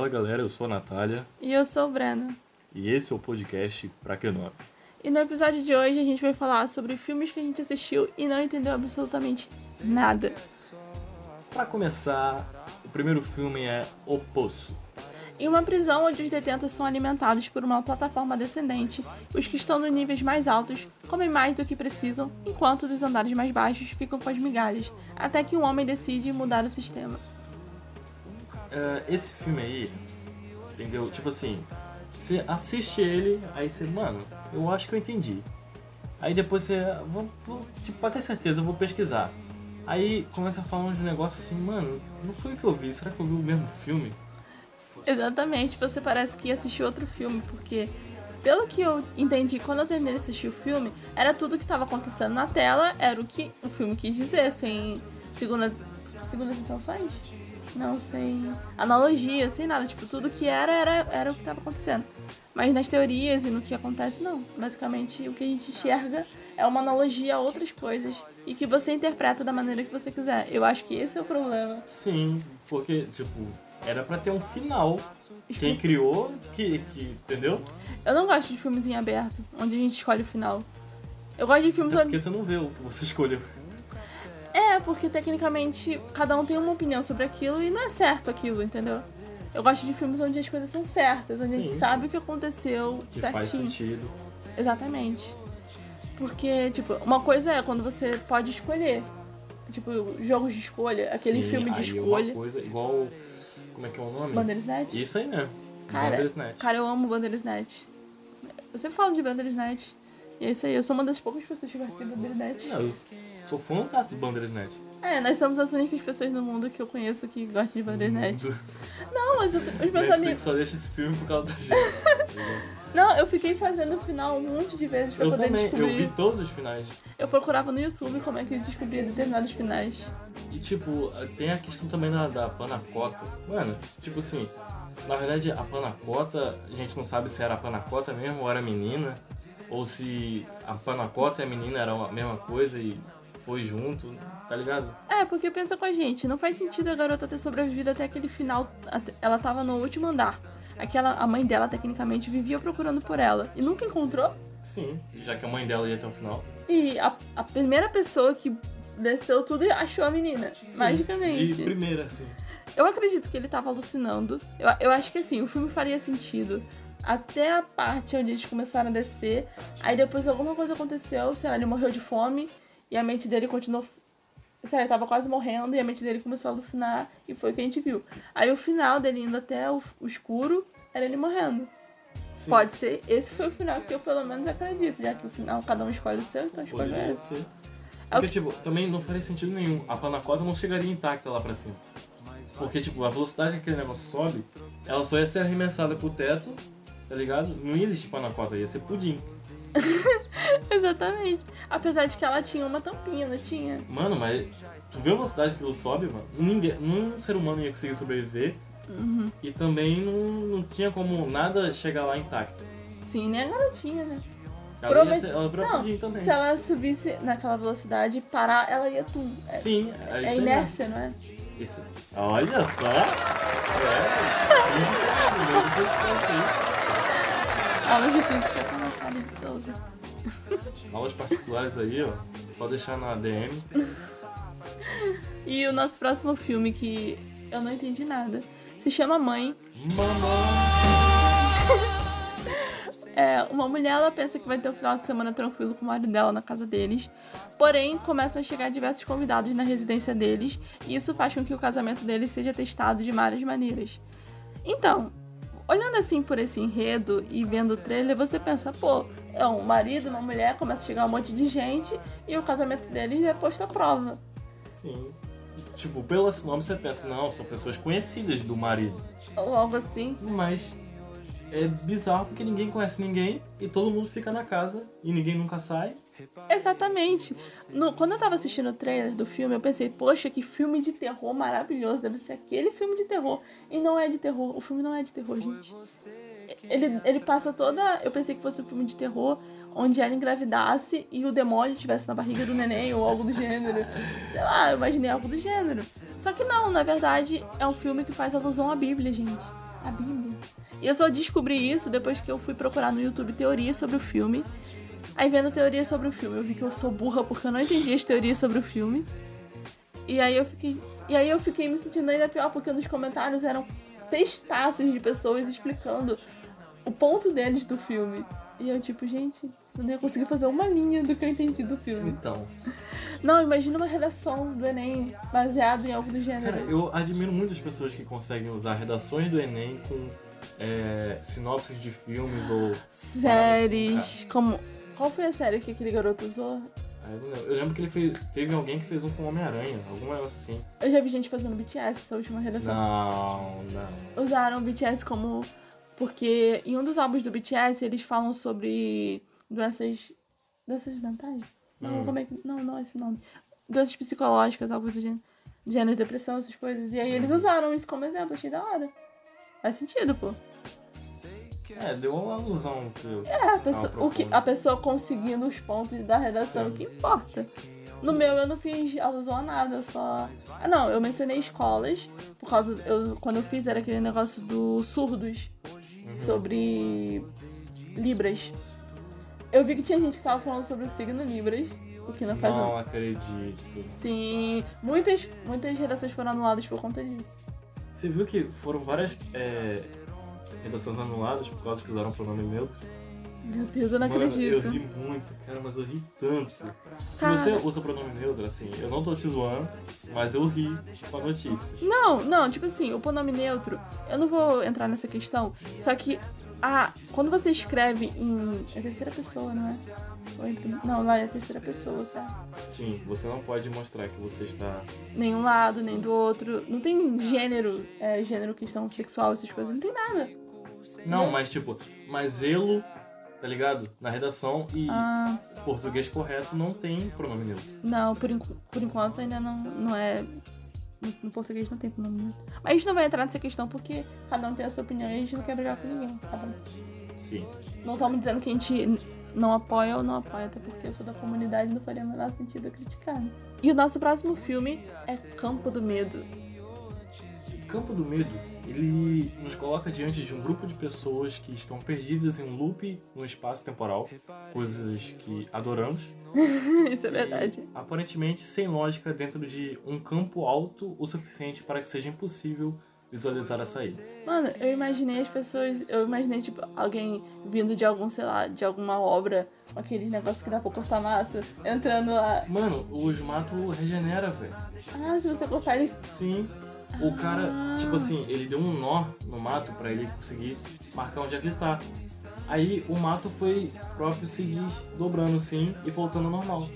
Fala galera, eu sou a Natália E eu sou o Breno. e esse é o podcast Pra Que Nome. E no episódio de hoje a gente vai falar sobre filmes que a gente assistiu e não entendeu absolutamente nada. Pra começar, o primeiro filme é O Poço. Em uma prisão onde os detentos são alimentados por uma plataforma descendente, os que estão nos níveis mais altos comem mais do que precisam, enquanto dos andares mais baixos ficam com as migalhas, até que um homem decide mudar o sistema. É, esse filme aí, entendeu? Tipo assim, você assiste ele, aí você, mano, eu acho que eu entendi. Aí depois você, vou, vou, tipo, pra ter certeza, eu vou pesquisar. Aí começa a falar uns negócios assim, mano, não foi o que eu vi, será que eu vi o mesmo filme? Exatamente, você parece que assistiu outro filme, porque pelo que eu entendi quando eu terminei de assistir o filme, era tudo que estava acontecendo na tela, era o que o filme quis dizer, sem segundas, segundas intenções? Não, sem analogia, sem nada. Tipo, tudo que era, era, era o que estava acontecendo. Mas nas teorias e no que acontece, não. Basicamente, o que a gente enxerga é uma analogia a outras coisas e que você interpreta da maneira que você quiser. Eu acho que esse é o problema. Sim, porque, tipo, era pra ter um final. Quem criou, que, que entendeu? Eu não gosto de filmes em aberto, onde a gente escolhe o final. Eu gosto de filmes É onde. porque você não vê o que você escolheu. É, porque tecnicamente cada um tem uma opinião sobre aquilo e não é certo aquilo, entendeu? Eu gosto de filmes onde as coisas são certas, onde a gente Sim. sabe o que aconteceu Que faz certinho. sentido. Exatamente. Porque, tipo, uma coisa é quando você pode escolher. Tipo, jogos de escolha, aquele Sim, filme de escolha. Uma coisa igual. Como é que é o nome? Bandersnatch? Isso aí mesmo. Cara, cara, eu amo Bandersnatch. Eu sempre falo de Bandersnatch. E é isso aí, eu sou uma das poucas pessoas que gosta de Bandersnatch. Não, eu sou fã do Bandersnatch. É, nós somos as únicas pessoas no mundo que eu conheço que gostam de Bandersnatch. Do- Não, mas eu- os meus amigos. só deixa esse filme por causa da gente. Não, eu fiquei fazendo o final um monte de vezes pra eu poder também, eu descobrir. vi todos os finais. Eu procurava no YouTube como é que eu descobria determinados finais. E tipo, tem a questão também da, da panacota. Mano, tipo assim, na verdade a panacota, a gente não sabe se era a panacota mesmo ou era menina. Ou se a panacota e a menina eram a mesma coisa e foi junto, tá ligado? É, porque pensa com a gente, não faz sentido a garota ter sobrevivido até aquele final. Ela tava no último andar. Aquela, a mãe dela, tecnicamente, vivia procurando por ela. E nunca encontrou. Sim, já que a mãe dela ia até o final. E a, a primeira pessoa que desceu tudo e achou a menina. Sim, magicamente. De primeira, assim. Eu acredito que ele tava alucinando. Eu, eu acho que assim, o filme faria sentido até a parte onde eles começaram a descer. Aí depois alguma coisa aconteceu, sei lá, ele morreu de fome e a mente dele continuou. Sei lá, ele tava quase morrendo e a mente dele começou a alucinar e foi o que a gente viu. Aí o final dele indo até o, o escuro era ele morrendo. Sim. Pode ser, esse foi o final que eu pelo menos acredito, já que o final cada um escolhe o seu, então escolhe. É o Porque, que- tipo, também não faria sentido nenhum. A panacota não chegaria intacta lá pra cima. Porque, tipo, a velocidade que aquele negócio sobe, ela só ia ser arremessada pro teto, tá ligado? Não ia existir panacota, ia ser pudim. Exatamente. Apesar de que ela tinha uma tampinha, não tinha? Mano, mas tu vê a velocidade que aquilo sobe, mano? Ninguém, nenhum ser humano ia conseguir sobreviver. Uhum. E também não, não tinha como nada chegar lá intacto. Sim, nem a garotinha, né? Ela, ia ser, ela Não, pudim também. Se ela subisse naquela velocidade e parar, ela ia tum. É, Sim, é, é inércia, não é? Isso. Olha só! É. Aula de física com a Natália de Souza. Aulas particulares aí, ó. Só deixar na DM. E o nosso próximo filme, que eu não entendi nada, se chama Mãe. Mamãe! É, uma mulher, ela pensa que vai ter um final de semana tranquilo com o marido dela na casa deles. Porém, começam a chegar diversos convidados na residência deles. E isso faz com que o casamento deles seja testado de várias maneiras. Então, olhando assim por esse enredo e vendo o trailer, você pensa, pô, é um marido, uma mulher, começa a chegar um monte de gente e o casamento deles é posto à prova. Sim. Tipo, pelo nome você pensa, não, são pessoas conhecidas do marido. Ou algo assim. Mas é bizarro porque ninguém conhece ninguém e todo mundo fica na casa e ninguém nunca sai. Exatamente. No- quando eu tava assistindo o trailer do filme, eu pensei, poxa, que filme de terror maravilhoso. Deve ser aquele filme de terror. E não é de terror. O filme não é de terror, gente. Ele, ele passa toda. Eu pensei que fosse um filme de terror onde ela engravidasse e o demônio estivesse na barriga do neném ou algo do gênero. Sei lá, eu imaginei algo do gênero. Só que não, na verdade, é um filme que faz alusão à Bíblia, gente. A Bíblia. E eu só descobri isso depois que eu fui procurar no YouTube teorias sobre o filme. Aí vendo teorias sobre o filme, eu vi que eu sou burra porque eu não entendi as teorias sobre o filme. E aí eu fiquei. E aí eu fiquei me sentindo ainda pior, porque nos comentários eram testaços de pessoas explicando o ponto deles do filme. E eu, tipo, gente, eu não ia conseguir fazer uma linha do que eu entendi do filme. Então, Não, imagina uma redação do Enem baseado em algo do gênero. cara, eu admiro muito as pessoas que conseguem usar redações do Enem com é, sinopses de filmes ou. Séries, como. Qual foi a série que aquele garoto usou? Eu, não lembro. Que ele fez. Teve alguém que fez um com Homem-Aranha, alguma coisa assim. Eu já vi gente fazendo BTS essa última redação. Não, não. Usaram o BTS como. Porque em um dos álbuns do BTS eles falam sobre doenças. doenças mentais? Não, Hum. como é que. Não, não é esse nome. Doenças psicológicas, algo do gênero. Gênero, depressão, essas coisas. E aí eles Uhum. usaram isso como exemplo, achei da hora. Faz sentido, pô. É, deu uma alusão que eu. É, a pessoa, o que, a pessoa conseguindo os pontos da redação, o Sim. que importa. No meu eu não fiz alusão a nada, eu só. Ah não, eu mencionei escolas, por causa. Eu, quando eu fiz era aquele negócio do surdos Uhum. sobre Libras. Eu vi que tinha gente que tava falando sobre o signo Libras, o que não faz Não um. acredito. Sim, muitas, muitas redações foram anuladas por conta disso. Você viu que foram várias é, redações anuladas por causa que usaram pronome neutro? Meu Deus, eu não Mano, acredito. eu ri muito, cara, mas eu ri tanto. Se Cara. você usa pronome neutro, assim, eu não tô te zoando, mas eu ri com a notícia. Não, não, tipo assim, o pronome neutro, eu não vou entrar nessa questão, só que a, quando você escreve em. É terceira pessoa, não é? Não, lá é terceira pessoa, tá? Sim, você não pode mostrar que você está. Nem um lado, nem do outro. Não tem gênero, é, gênero, questão sexual, essas coisas, não tem nada. Não, mas tipo, mas elo, tá ligado? Na redação e Ah, português correto não tem pronome neutro. não, por, por enquanto ainda não, não é. No, no português não tem pronome neutro. Mas a gente não vai entrar nessa questão porque cada um tem a sua opinião e a gente não quer brigar com ninguém. Cada um. Sim. Não estamos dizendo que a gente não apoia ou não apoia, até porque eu sou da comunidade e não faria o menor sentido criticar. né? E o nosso próximo filme é Campo do Medo. Campo do Medo, ele nos coloca diante de um grupo de pessoas que estão perdidas em um loop no espaço temporal, coisas que adoramos, Isso é verdade. e, aparentemente sem lógica dentro de um campo alto o suficiente para que seja impossível visualizar a saída. Mano, eu imaginei as pessoas. Eu imaginei, tipo, alguém vindo de algum, sei lá, de alguma obra, aqueles negócios que dá pra cortar mato, entrando lá. Mano, os matos regenera, velho. Ah, se você cortar eles. Sim. O cara, Ah. tipo assim, ele deu um nó no mato pra ele conseguir marcar onde é que ele tá. Aí o mato foi próprio se dobrando assim e voltando ao normal.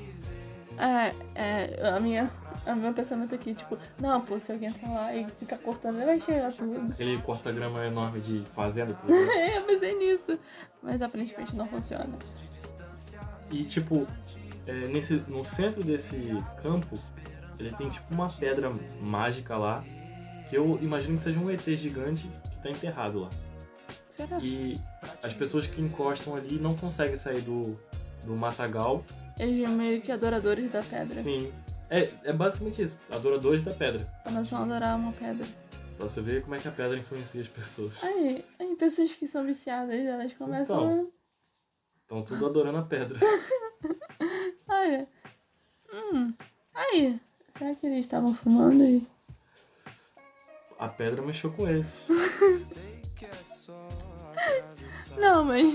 É, é, a minha. O meu pensamento aqui, tipo, não, pô, se alguém entrar lá e ficar cortando, ele vai chegar tudo. Aquele corta-grama enorme de fazenda, tá ligado? É, eu pensei nisso. Mas aparentemente não funciona. E tipo, é, nesse, no centro desse campo, ele tem tipo uma pedra mágica lá, que eu imagino que seja um ET gigante que tá enterrado lá. Será? E as pessoas que encostam ali não conseguem sair do, do matagal. Eles são meio que adoradores da pedra. Sim. É, é basicamente isso, adoradores da pedra. Começam a adorar uma pedra. Pra você ver como é que a pedra influencia as pessoas. Aí, aí pessoas que são viciadas, elas começam Então. Estão tudo adorando a pedra. a. Olha. Hum. Aí. Será que eles estavam fumando e. A pedra mexeu com eles. Não, mas.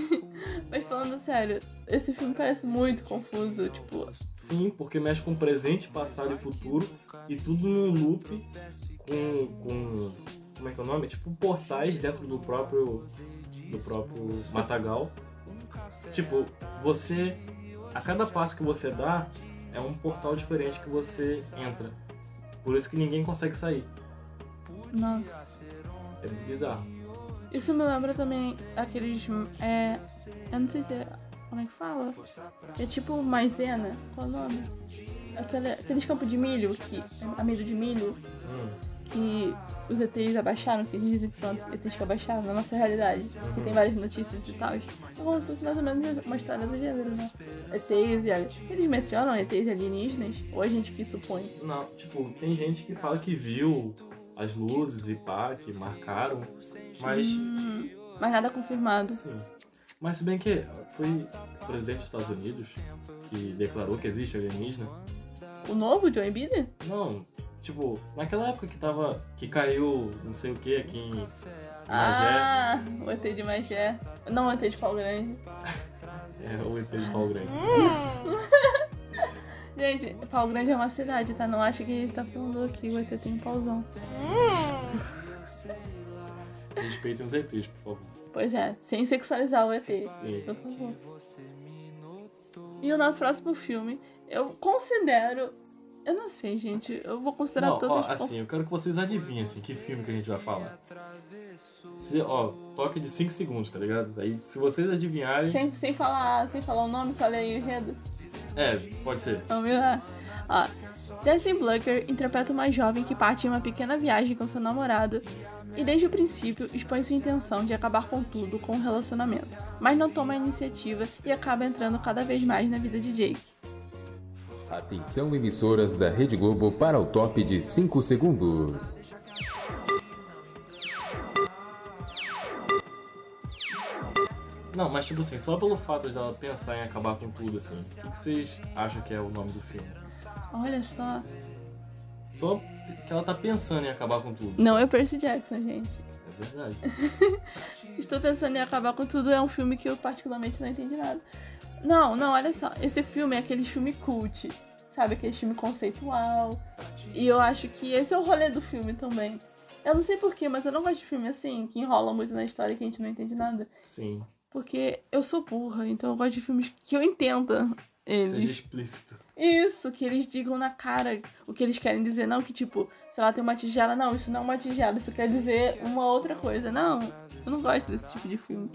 Mas falando sério, esse filme parece muito confuso. Tipo, Sim, porque mexe com presente, passado e futuro. E tudo num loop com. com como é que é o nome? Tipo portais dentro do próprio. do próprio matagal. Tipo, você. A cada passo que você dá é um portal diferente que você entra. Por isso que ninguém consegue sair. Nossa. É bizarro. Isso me lembra também aqueles. É. Eu não sei se é. Como é que fala? É tipo maisena. Qual é o nome? Aquela, aqueles campos de milho, que. Amido de milho, Hum, que os ETs abaixaram, que eles dizem que são ETs que abaixaram na nossa realidade. Que tem várias notícias e tal. Como se fosse mais ou menos uma história do gênero, né? ETs e. Eles mencionam ETs alienígenas? Ou a gente que supõe? Não, tipo, tem gente que fala que viu as luzes e pá, que marcaram. Mas, Hum, mas nada confirmado. sim. Mas se bem que foi o presidente dos Estados Unidos que declarou que existe alienígena. O novo Joe Biden? Não, tipo, naquela época que tava. que caiu não sei o que aqui em Magé. Ah, o ET de Magé. Não, o ET de Pau Grande. É, o ET de pau grande. Gente, Pau Grande é uma cidade, tá? Não acha que a gente tá falando aqui, o ET tem um pauzão. Respeitem os ETs, por favor. Pois é, sem sexualizar o ET. Sim. Por favor. E o nosso próximo filme, eu considero. Eu não sei, gente. Eu vou considerar Não, ó, todos. assim, eu quero que vocês adivinhem assim, que filme que a gente vai falar. Se, ó, toque de 5 segundos, tá ligado? Aí se vocês adivinharem. Sem, sem, falar, sem falar o nome, só ler aí o enredo. É, pode ser. Vamos lá. Ó, Jessie Blucker interpreta uma jovem que parte em uma pequena viagem com seu namorado e desde o princípio expõe sua intenção de acabar com tudo com o relacionamento, mas não toma a iniciativa e acaba entrando cada vez mais na vida de Jake. Atenção emissoras da Rede Globo para o top de 5 segundos. Não, mas tipo assim, só pelo fato de ela pensar em acabar com tudo, assim, o que, que vocês acham que é o nome do filme? Olha só. Só que ela tá pensando em acabar com tudo. Não é Percy Jackson, gente. É verdade. Estou pensando em acabar com tudo é um filme que eu particularmente não entendi nada. Não, não, olha só. Esse filme é aquele filme cult, sabe? Aquele filme conceitual. E eu acho que esse é o rolê do filme também. Eu não sei porquê, mas eu não gosto de filme assim, que enrola muito na história e que a gente não entende nada. Sim. Porque eu sou burra, então eu gosto de filmes que eu entenda eles. Seja explícito. Isso, que eles digam na cara o que eles querem dizer. Não que, tipo, se ela tem uma tigela, não, isso não é uma tigela, isso quer dizer uma outra coisa. Não, eu não gosto desse tipo de filme.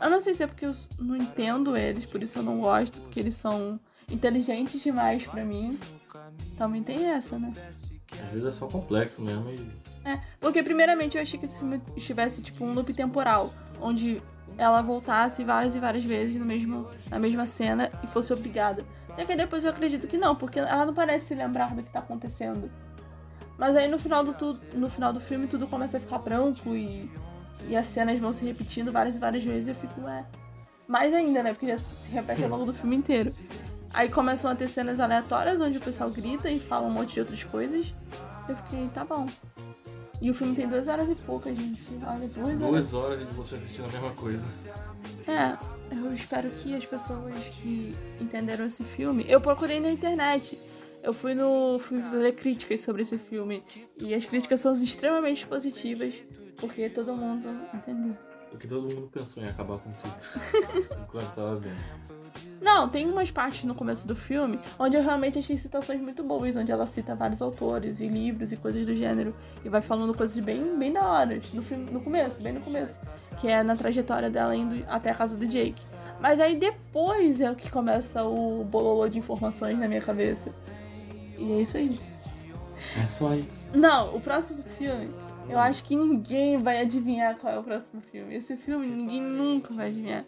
Eu não sei se é porque eu não entendo eles, por isso eu não gosto, porque eles são inteligentes demais pra mim. Também tem essa, né? Às vezes é só complexo mesmo e. É, porque primeiramente eu achei que esse filme estivesse tipo um loop temporal, onde ela voltasse várias e várias vezes no mesmo, na mesma cena e fosse obrigada. Só que depois eu acredito que não, porque ela não parece se lembrar do que tá acontecendo. Mas aí no final do, tu, no final do filme tudo começa a ficar branco e, e as cenas vão se repetindo várias e várias vezes e eu fico, ué. Mais ainda, né? Porque se repete ao longo do filme inteiro. Aí começam a ter cenas aleatórias onde o pessoal grita e fala um monte de outras coisas. Eu fiquei, tá bom. E o filme tem duas horas e poucas, gente. Olha, duas horas. Duas horas de você assistindo a mesma coisa. É, eu espero que as pessoas que entenderam esse filme. Eu procurei na internet. Eu fui no. fui ler críticas sobre esse filme. E as críticas são extremamente positivas. Porque todo mundo entendeu. Porque todo mundo pensou em acabar com tudo. enquanto tava vendo. Não, tem umas partes no começo do filme onde eu realmente achei citações muito boas, onde ela cita vários autores e livros e coisas do gênero e vai falando coisas bem, bem da hora no, filme, no começo, bem no começo, que é na trajetória dela indo até a casa do Jake. Mas aí depois é o que começa o bololô de informações na minha cabeça. E é isso aí. É só isso. Não, o próximo filme, eu acho que ninguém vai adivinhar qual é o próximo filme. Esse filme ninguém nunca vai adivinhar.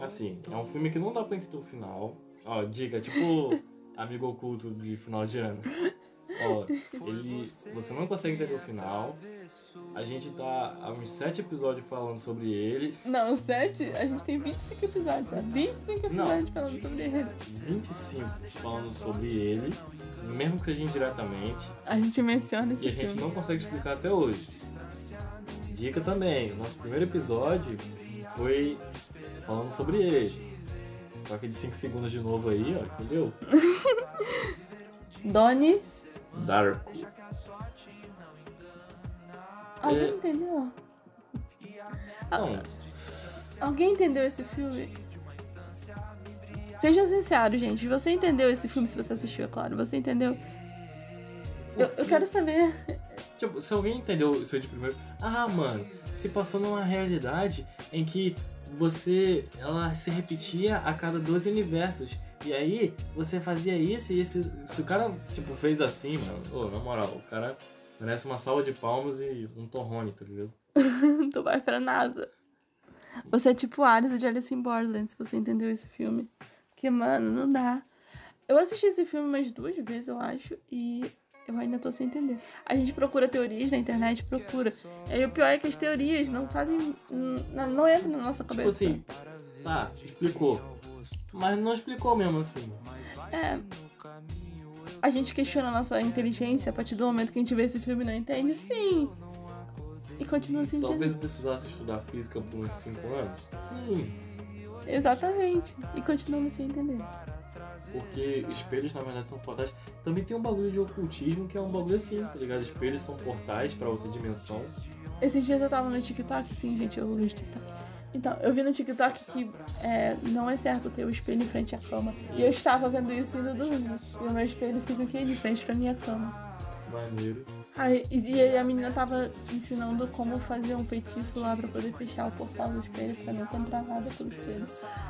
Assim, é um filme que não dá pra entender o final. Ó, dica, tipo amigo oculto de final de ano. Ó, ele. Você não consegue entender o final. A gente tá há uns sete episódios falando sobre ele. Não, 7, a gente tem 25 episódios, sabe? 25 Não. episódios falando sobre ele. 25 falando sobre ele, mesmo que seja indiretamente. A gente menciona esse E a gente filme. não consegue explicar até hoje. Dica também, o nosso primeiro episódio foi falando sobre ele. Só que de 5 segundos de novo aí, ó, entendeu? Donnie, Darko. alguém É. entendeu? Não, Alguém entendeu esse filme? Seja sincero, gente. Você entendeu esse filme se você assistiu, é claro. Você entendeu? Eu, eu quero saber. tipo, se alguém entendeu isso de primeiro. Ah, mano, se passou numa realidade em que você. Ela se repetia a cada 12 universos. E aí, você fazia isso e esse. Se o cara, tipo, fez assim, mano. Ô, na moral, o cara merece uma salva de palmas e um torrone, tá ligado? tu vai pra NASA. Você é tipo Alice de Alice in Borderland, se você entendeu esse filme. Porque, mano, não dá. Eu assisti esse filme umas duas vezes, eu acho, e Eu ainda tô sem entender. A gente procura teorias na internet, procura. E o pior é que as teorias não fazem. Não, não entram na nossa Tipo cabeça. assim, tá, explicou. Mas não explicou mesmo assim. É. A gente questiona a nossa inteligência a partir do momento que a gente vê esse filme e não entende? Sim. E continua sem entender. Talvez eu precisasse estudar física por uns 5 anos. Sim. Exatamente. E continua sem entender. Porque espelhos, na verdade, são portais. Também tem um bagulho de ocultismo que é um bagulho assim, tá ligado? Espelhos são portais pra outra dimensão. Esses dias eu tava no TikTok, sim, gente, eu vejo TikTok. Então, eu vi no TikTok que é, não é certo ter o espelho em frente à cama. E eu estava vendo isso indo dormir. E o meu espelho fica aqui de frente pra minha cama. Maneiro. Aí, e, aí a menina tava ensinando como fazer um feitiço lá pra poder fechar o portal do espelho pra não encontrar nada pelo espelho.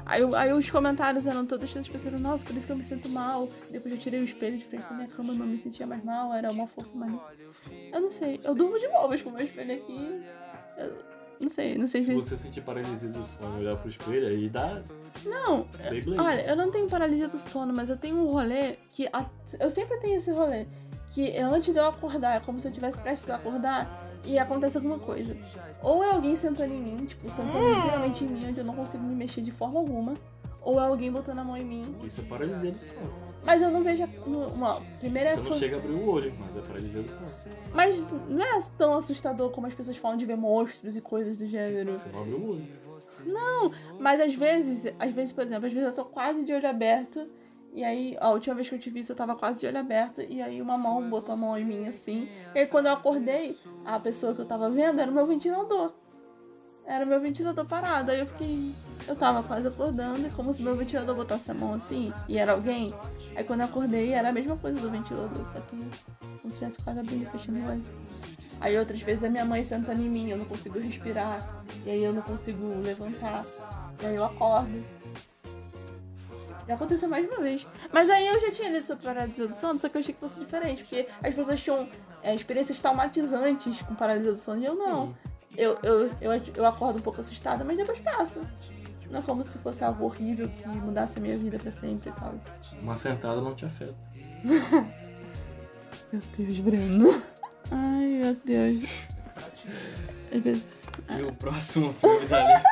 Aí, aí os comentários eram todos as pessoas, nossa, por isso que eu me sinto mal. Depois eu tirei o espelho de frente da minha cama, não me sentia mais mal, era uma força mais. Eu não sei, eu durmo de boas com o meu espelho aqui. Eu não sei, não sei Se se. você sentir paralisia do sono e olhar pro espelho, aí dá Não, Beyblade. Olha, eu não tenho paralisia do sono, mas eu tenho um rolê que. a- Eu sempre tenho esse rolê. Que é antes de eu acordar, é como se eu tivesse prestes a acordar e acontece alguma coisa. Ou é alguém sentando em mim, tipo, sentando literalmente em mim, onde eu não consigo me mexer de forma alguma. Ou é alguém botando a mão em mim. Isso é paralisia do sono. Mas eu não vejo. Uma, primeiro é. Você não chega a abrir o olho, mas é paralisia do sono. Mas não é tão assustador como as pessoas falam de ver monstros e coisas do gênero. Você não abre o olho. Mas às vezes, às vezes, por exemplo, às vezes eu tô quase de olho aberto. E aí, a última vez que eu te vi, isso, eu tava quase de olho aberto. E aí uma mão botou a mão em mim assim. E aí quando eu acordei, a pessoa que eu tava vendo era o meu ventilador. Era meu ventilador parado. Aí eu fiquei. Eu tava quase acordando, e como se meu ventilador botasse a mão assim, e era alguém. Aí quando eu acordei, era a mesma coisa do ventilador, só que como se tivesse quase abrindo fechando o olho. Aí outras vezes a minha mãe sentando em mim, eu não consigo respirar. E aí eu não consigo levantar. E aí eu acordo. Já aconteceu mais uma vez. Mas aí eu já tinha lido sobre paralisia do sono, só que eu achei que fosse diferente. Porque as pessoas tinham é, experiências traumatizantes com paralisia do sono e eu não. Sim. Eu, eu, eu, eu acordo um pouco assustada, mas depois passa. Não é como se fosse algo horrível que mudasse a minha vida pra sempre e tal. Uma sentada não te afeta. Meu Deus, Breno. Ai, meu Deus. Às vezes. E o próximo filme da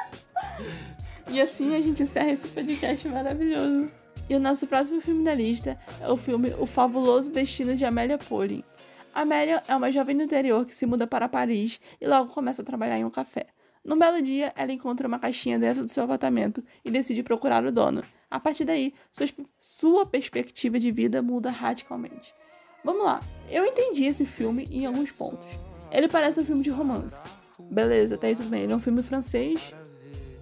E assim a gente encerra esse podcast maravilhoso. E o nosso próximo filme da lista é o filme O Fabuloso Destino de Amélia Porin. Amélia é uma jovem do interior que se muda para Paris e logo começa a trabalhar em um café. Num belo dia, ela encontra uma caixinha dentro do seu apartamento e decide procurar o dono. A partir daí, sua, perspectiva de vida muda radicalmente. Vamos lá, eu entendi esse filme em alguns pontos. Ele parece um filme de romance. Beleza, até aí tudo bem. Ele é um filme francês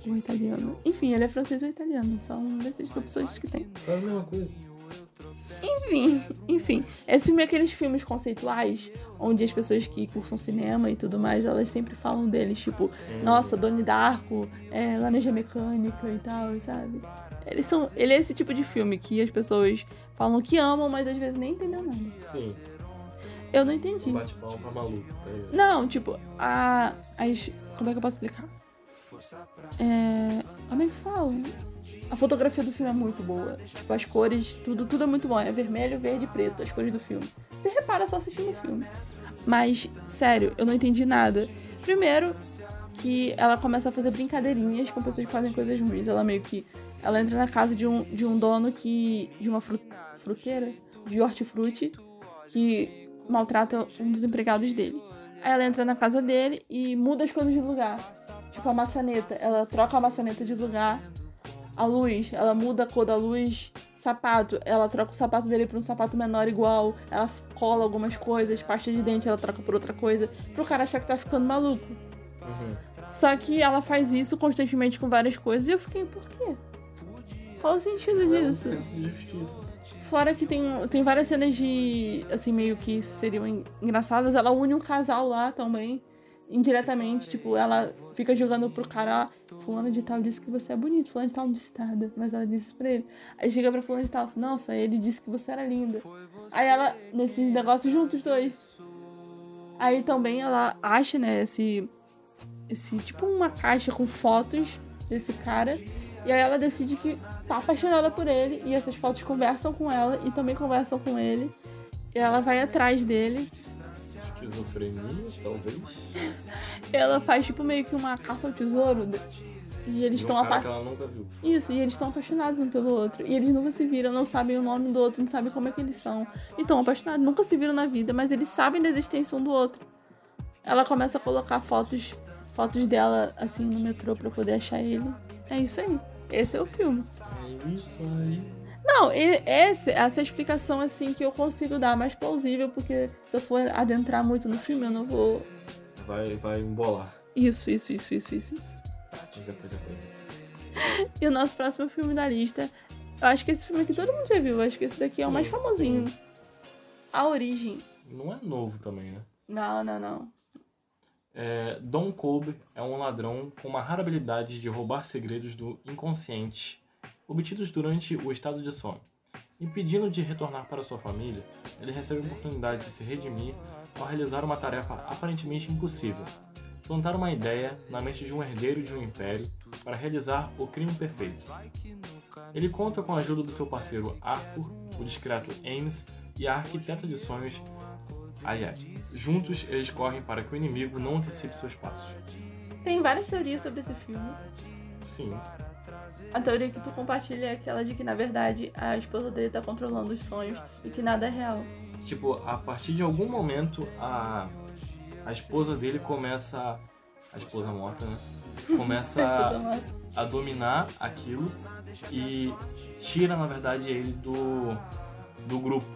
ou italiano. Enfim, ele é francês ou italiano. São dessas opções que tem. Faz a mesma coisa. Enfim, enfim. Esse filme é aqueles filmes conceituais, onde as pessoas que cursam cinema e tudo mais, elas sempre falam deles, tipo, nossa, Donnie Darko, é, Laranja Mecânica e tal, sabe? Eles são. Ele é esse tipo de filme que as pessoas falam que amam, mas às vezes nem entendem nada. Sim. Eu não entendi. Bate pra maluco, tá ligado? Não, tipo, a. As. Como é que eu posso explicar? É. Como é que fala? A fotografia do filme é muito boa. Tipo, as cores, tudo, tudo é muito bom. É vermelho, verde e preto, as cores do filme. Você repara só assistindo o filme. Mas, sério, eu não entendi nada. Primeiro, que ela começa a fazer brincadeirinhas com pessoas que fazem coisas ruins. Ela meio que. Ela entra na casa de um, de um dono que. de uma fru, fruteira, de hortifruti, que maltrata um dos empregados dele. Aí ela entra na casa dele e muda as coisas de lugar. Tipo a maçaneta. Ela troca a maçaneta de lugar. A luz, ela muda a cor da luz. Sapato, ela troca o sapato dele pra um sapato menor igual. Ela cola algumas coisas. Pasta de dente, ela troca por outra coisa. Pro cara achar que tá ficando maluco. Uhum. Só que ela faz isso constantemente com várias coisas e eu fiquei, por quê? Qual o sentido É um disso? senso de justiça. Fora que tem, tem várias cenas de, assim, meio que seriam en- engraçadas. Ela une um casal lá também, indiretamente. Tipo, ela fica jogando pro cara, ó, fulano de tal disse que você é bonito, fulano de tal não disse nada. Mas ela disse pra ele. Aí chega pra fulano de tal, nossa, ele disse que você era linda. Aí ela, nesse negócio, junta os dois. Aí também ela acha, né, esse, esse, tipo uma caixa com fotos desse cara. E aí ela decide que tá apaixonada por ele e essas fotos conversam com ela e também conversam com ele. E ela vai atrás dele. Esquizofrenia, talvez. Ela faz tipo meio que uma caça ao tesouro. E eles um estão cara apa... que ela nunca viu. Isso, e eles estão apaixonados um pelo outro. E eles nunca se viram, não sabem o nome do outro, não sabem como é que eles são. E estão apaixonados, nunca se viram na vida, mas eles sabem da existência um do outro. Ela começa a colocar fotos, fotos dela assim no metrô pra poder achar ele. É isso aí. Esse é o filme. É isso aí. Não, esse, essa é a explicação assim que eu consigo dar mais plausível, porque se eu for adentrar muito no filme, eu não vou. Vai, vai embolar. Isso, isso, isso, isso, isso, isso. Coisa, coisa, coisa. E o nosso próximo filme da lista. Eu acho que esse filme aqui todo mundo já viu. Eu acho que esse daqui é o mais Sim, famosinho. sim. A Origem. Não é novo também, né? Não, não, não. É, Don Colby é um ladrão com uma rara habilidade de roubar segredos do inconsciente, obtidos durante o estado de sono. Impedindo de retornar para sua família, ele recebe a oportunidade de se redimir ao realizar uma tarefa aparentemente impossível: plantar uma ideia na mente de um herdeiro de um império para realizar o crime perfeito. Ele conta com a ajuda do seu parceiro Arthur, o discreto Ames e a arquiteta de sonhos ai. Juntos, eles correm para que o inimigo não antecipe seus passos. Tem várias teorias sobre esse filme. Sim, A teoria que tu compartilha é aquela de que, na verdade, a esposa dele tá controlando os sonhos e que nada é real. tipo, a partir de algum momento, a, a esposa dele começa. A esposa morta, né? Começa a, a dominar aquilo e tira, na verdade, ele do, do grupo.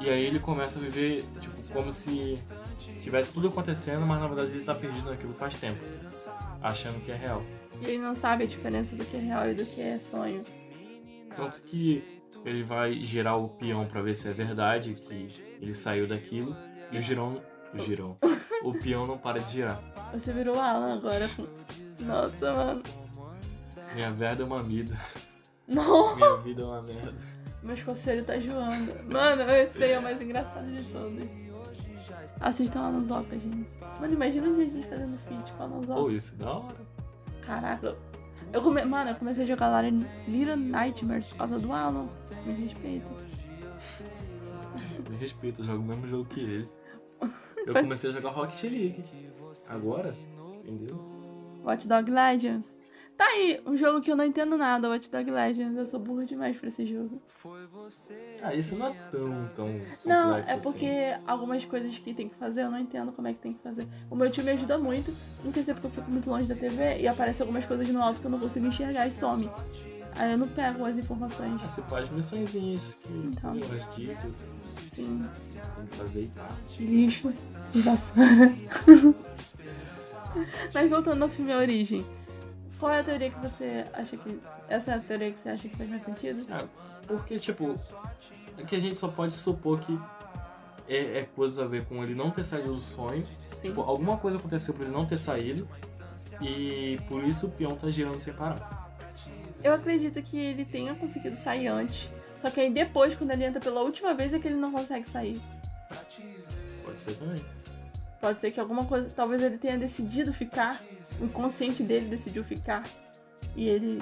E aí ele começa a viver, tipo, como se tivesse tudo acontecendo, mas na verdade ele tá perdido naquilo faz tempo, achando que é real. E ele não sabe a diferença do que é real e do que é sonho. Tanto que ele vai girar o peão pra ver se é verdade que ele saiu daquilo. E o girão. O girão. O peão não para de girar. Você virou Alan agora. Nossa, mano. Minha verda é uma mida. Não, Minha vida é uma merda. meus conselhos tá joando. Mano, esse daí é o mais engraçado de todos. Assistam Alan Zoca, gente. Mano, imagina a gente fazendo feat com Alan Zoca. Pô, isso é da hora. Caraca. Eu come... Mano, eu comecei a jogar lá em Little Nightmares por causa do Alan. Me respeita. Me respeita, eu jogo o mesmo jogo que ele. Eu comecei a jogar Rocket League. Agora, entendeu? Watch Dog Legends. Tá aí, um jogo que eu não entendo nada, Watch Dog Legends. Eu sou burro demais pra esse jogo. Ah, isso não é tão, tão Não, é assim. porque algumas coisas que tem que fazer eu não entendo como é que tem que fazer. O meu tio me ajuda muito. Não sei se é porque eu fico muito longe da TV e aparece algumas coisas no alto que eu não consigo enxergar e some. Aí eu não pego as informações. Você faz missõezinhas que Então. tem umas dicas Sim. você tem que fazer e tal. Lixo. Vassoura. Mas voltando ao filme A Origem. Qual é a teoria que você acha que. Essa é a teoria que você acha que faz mais sentido? Ah, porque, tipo, é que a gente só pode supor que é, é coisas a ver com ele não ter saído do sonho. Sim. Tipo, alguma coisa aconteceu pra ele não ter saído. E por isso o peão tá girando sem parar. Eu acredito que ele tenha conseguido sair antes. Só que aí depois, quando ele entra pela última vez, é que ele não consegue sair. Pode ser também. Pode ser que alguma coisa. Talvez ele tenha decidido ficar. O inconsciente dele decidiu ficar. E ele.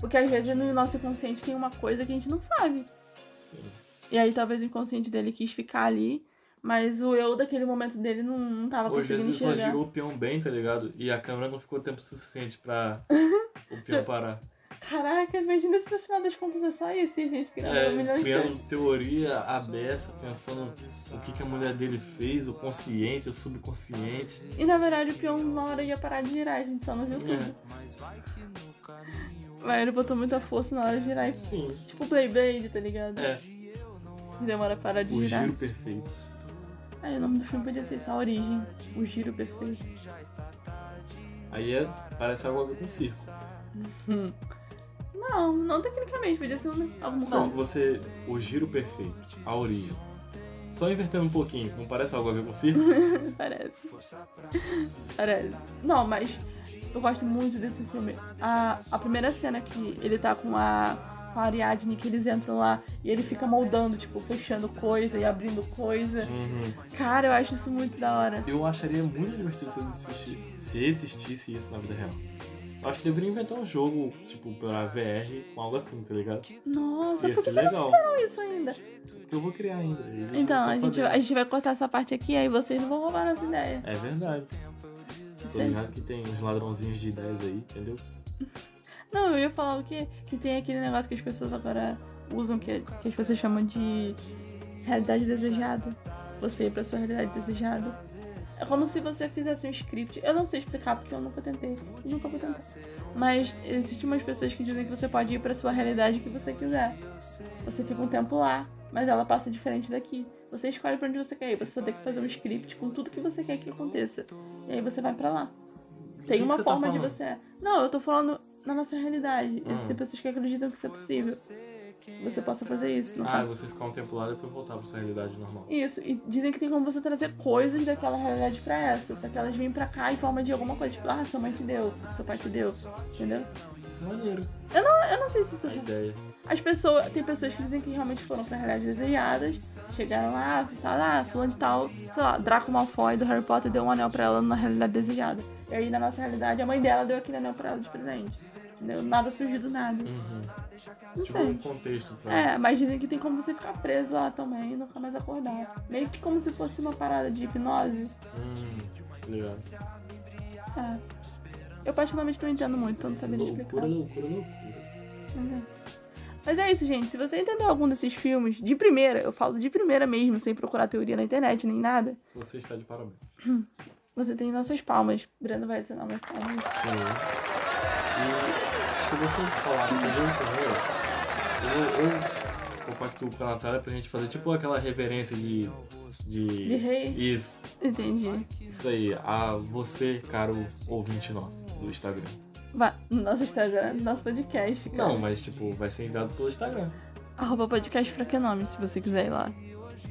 Porque às vezes no nosso inconsciente tem uma coisa que a gente não sabe. Sim. E aí talvez o inconsciente dele quis ficar ali. Mas o eu daquele momento dele não, não tava às conseguindo vezes ele só enxergar. girou o peão bem, tá ligado? E a câmera não ficou tempo suficiente pra o peão parar. Caraca, imagina se no final das contas é só isso, a gente criando É, um milhão de criando coisas. teoria abessa, pensando o que, que a mulher dele fez, o consciente, o subconsciente. E na verdade o peão uma hora ia parar de girar, a gente só não viu tudo. É, Mas ele botou muita força na hora de girar. sim. Tipo Playblade, tá ligado? É, Que demora a parar de o girar. giro perfeito. Aí o nome do filme podia ser essa origem. O giro perfeito. Aí é, parece algo a ver com circo. Não, não tecnicamente, podia ser um- alguma Não, você. O giro perfeito, a origem. Só invertendo um pouquinho, não parece algo a ver com circo? Parece. Parece. Não, mas eu gosto muito desse filme. A, a primeira cena que ele tá com a, com a Ariadne, que eles entram lá e ele fica moldando, tipo, fechando coisa e abrindo coisa. Uhum. Cara, eu acho isso muito da hora. Eu acharia muito divertido se existisse, se existisse isso na vida real. Eu acho que deveria inventar um jogo, tipo, pra VR, com algo assim, tá ligado? Nossa, Ia por que que não legal. fizeram isso ainda? eu vou criar ainda. Então, a gente, a gente vai cortar essa parte aqui, aí vocês não vão roubar nossa ideia. É verdade. Tô ligado que tem uns ladrãozinhos de ideias aí, entendeu? Não, eu ia falar o quê? Que tem aquele negócio que as pessoas agora usam, que, que as pessoas chamam de realidade desejada. Você ir pra sua realidade desejada. É como se você fizesse um script. Eu não sei explicar porque eu nunca tentei. Nunca vou tentar. Mas existem umas pessoas que dizem que você pode ir pra sua realidade que você quiser. Você fica um tempo lá, mas ela passa diferente daqui. Você escolhe pra onde você quer ir. Você só tem que fazer um script com tudo que você quer que aconteça. E aí você vai pra lá. Tem que uma que tá forma de falando? você. Não, eu tô falando na nossa realidade. Hum. Existem pessoas que acreditam que isso é possível. Você possa fazer isso. Não Ah, tá? você ficar um tempo lá e depois voltar pra sua realidade normal. Isso, e dizem que tem como você trazer coisas daquela realidade pra essa. Só que elas vêm pra cá em forma de alguma coisa. Tipo, ah, sua mãe te deu, seu pai te deu. Entendeu? Isso é maneiro. Eu não, eu não sei se isso. A ideia. As pessoas. Tem pessoas que dizem que realmente foram pra realidades desejadas. Chegaram lá, falaram, ah, fulano de tal, sei lá, Draco Malfoy do Harry Potter deu um anel pra ela na realidade desejada. E aí na nossa realidade a mãe dela deu aquele anel pra ela de presente. Entendeu? Nada surgiu do nada. Uhum. Não Tipo sei. um contexto pra. É, mas dizem que tem como você ficar preso lá também e nunca mais acordar. Meio que como se fosse uma parada de hipnose. Hum, ligado. É. Eu particularmente não entendo muito, então não saberia explicar. Loucura, loucura, loucura. Mas é. É isso, gente. Se você entendeu algum desses filmes, de primeira, eu falo de primeira mesmo, sem procurar teoria na internet nem nada, Você está de parabéns. você tem nossas palmas. Brenda vai adicionar umas palmas. Sim. E se você falar entendeu, entendeu? Eu, eu compactuo com a Natália pra gente fazer tipo aquela reverência de. De, De rei? Isso. Entendi. Isso aí. A você, caro ouvinte nosso, do Instagram. Vai, no nosso Instagram, no nosso podcast, cara. Não, mas tipo, vai ser enviado pelo Instagram. Arroba podcast pra que nome, se você quiser ir lá.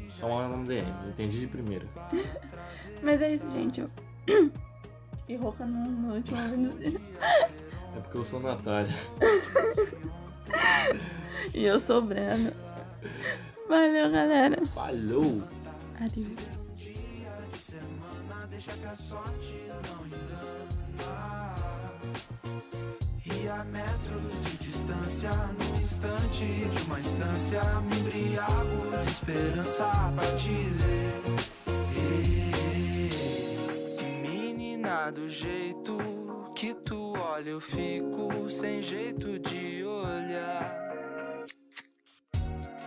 Só lá no DM. Entendi de primeira. Mas é isso, gente. Eu... Fiquei rouca no, no último. É porque eu sou Natália. E eu sou Breno. Valeu, galera. Falou! Adeus. E a metros de distância, num instante de uma instância, me embriago de esperança pra te ver. E, menina, do jeito que tu olha, eu fico sem jeito de olhar.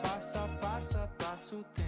Passa, passa, passa o tempo.